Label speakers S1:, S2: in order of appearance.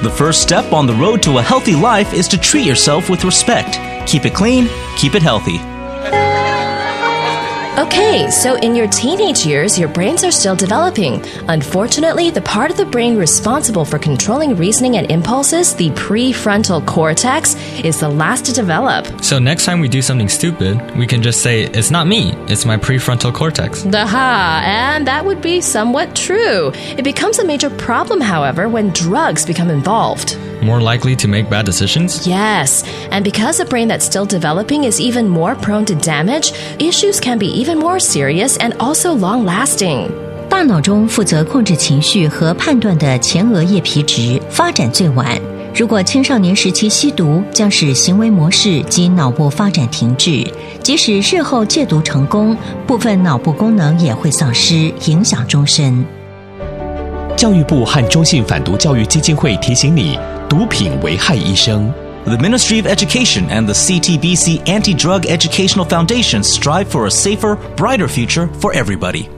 S1: The first step on the road to a healthy life is to treat yourself with respect. Keep it clean, keep it healthy.
S2: Okay, so in your teenage years, your brains are still developing. Unfortunately, the part of the brain responsible for controlling reasoning and impulses, the prefrontal cortex, is the last to develop.
S3: So next time we do something stupid, we can just say, it's not me, it's my prefrontal cortex.
S2: Aha, and that would be somewhat true. It becomes a major problem, however, when drugs become involved
S3: More likely to make bad decisions?
S2: Yes, and because a brain that's still developing is even more prone to damage, issues can be even more serious and also long lasting.
S4: 大脑中负责控制情绪和判断的前额叶皮质发展最晚。如果青少年时期吸毒，将使行为模式及脑部发展停滞。即使日后戒毒成功，部分脑部功能也会丧失，影响终身。
S5: 教育部和中信反毒教育基金会提醒你：毒品危害一生。
S1: The Ministry of Education and the CTBC Anti Drug Educational Foundation strive for a safer, brighter future for everybody.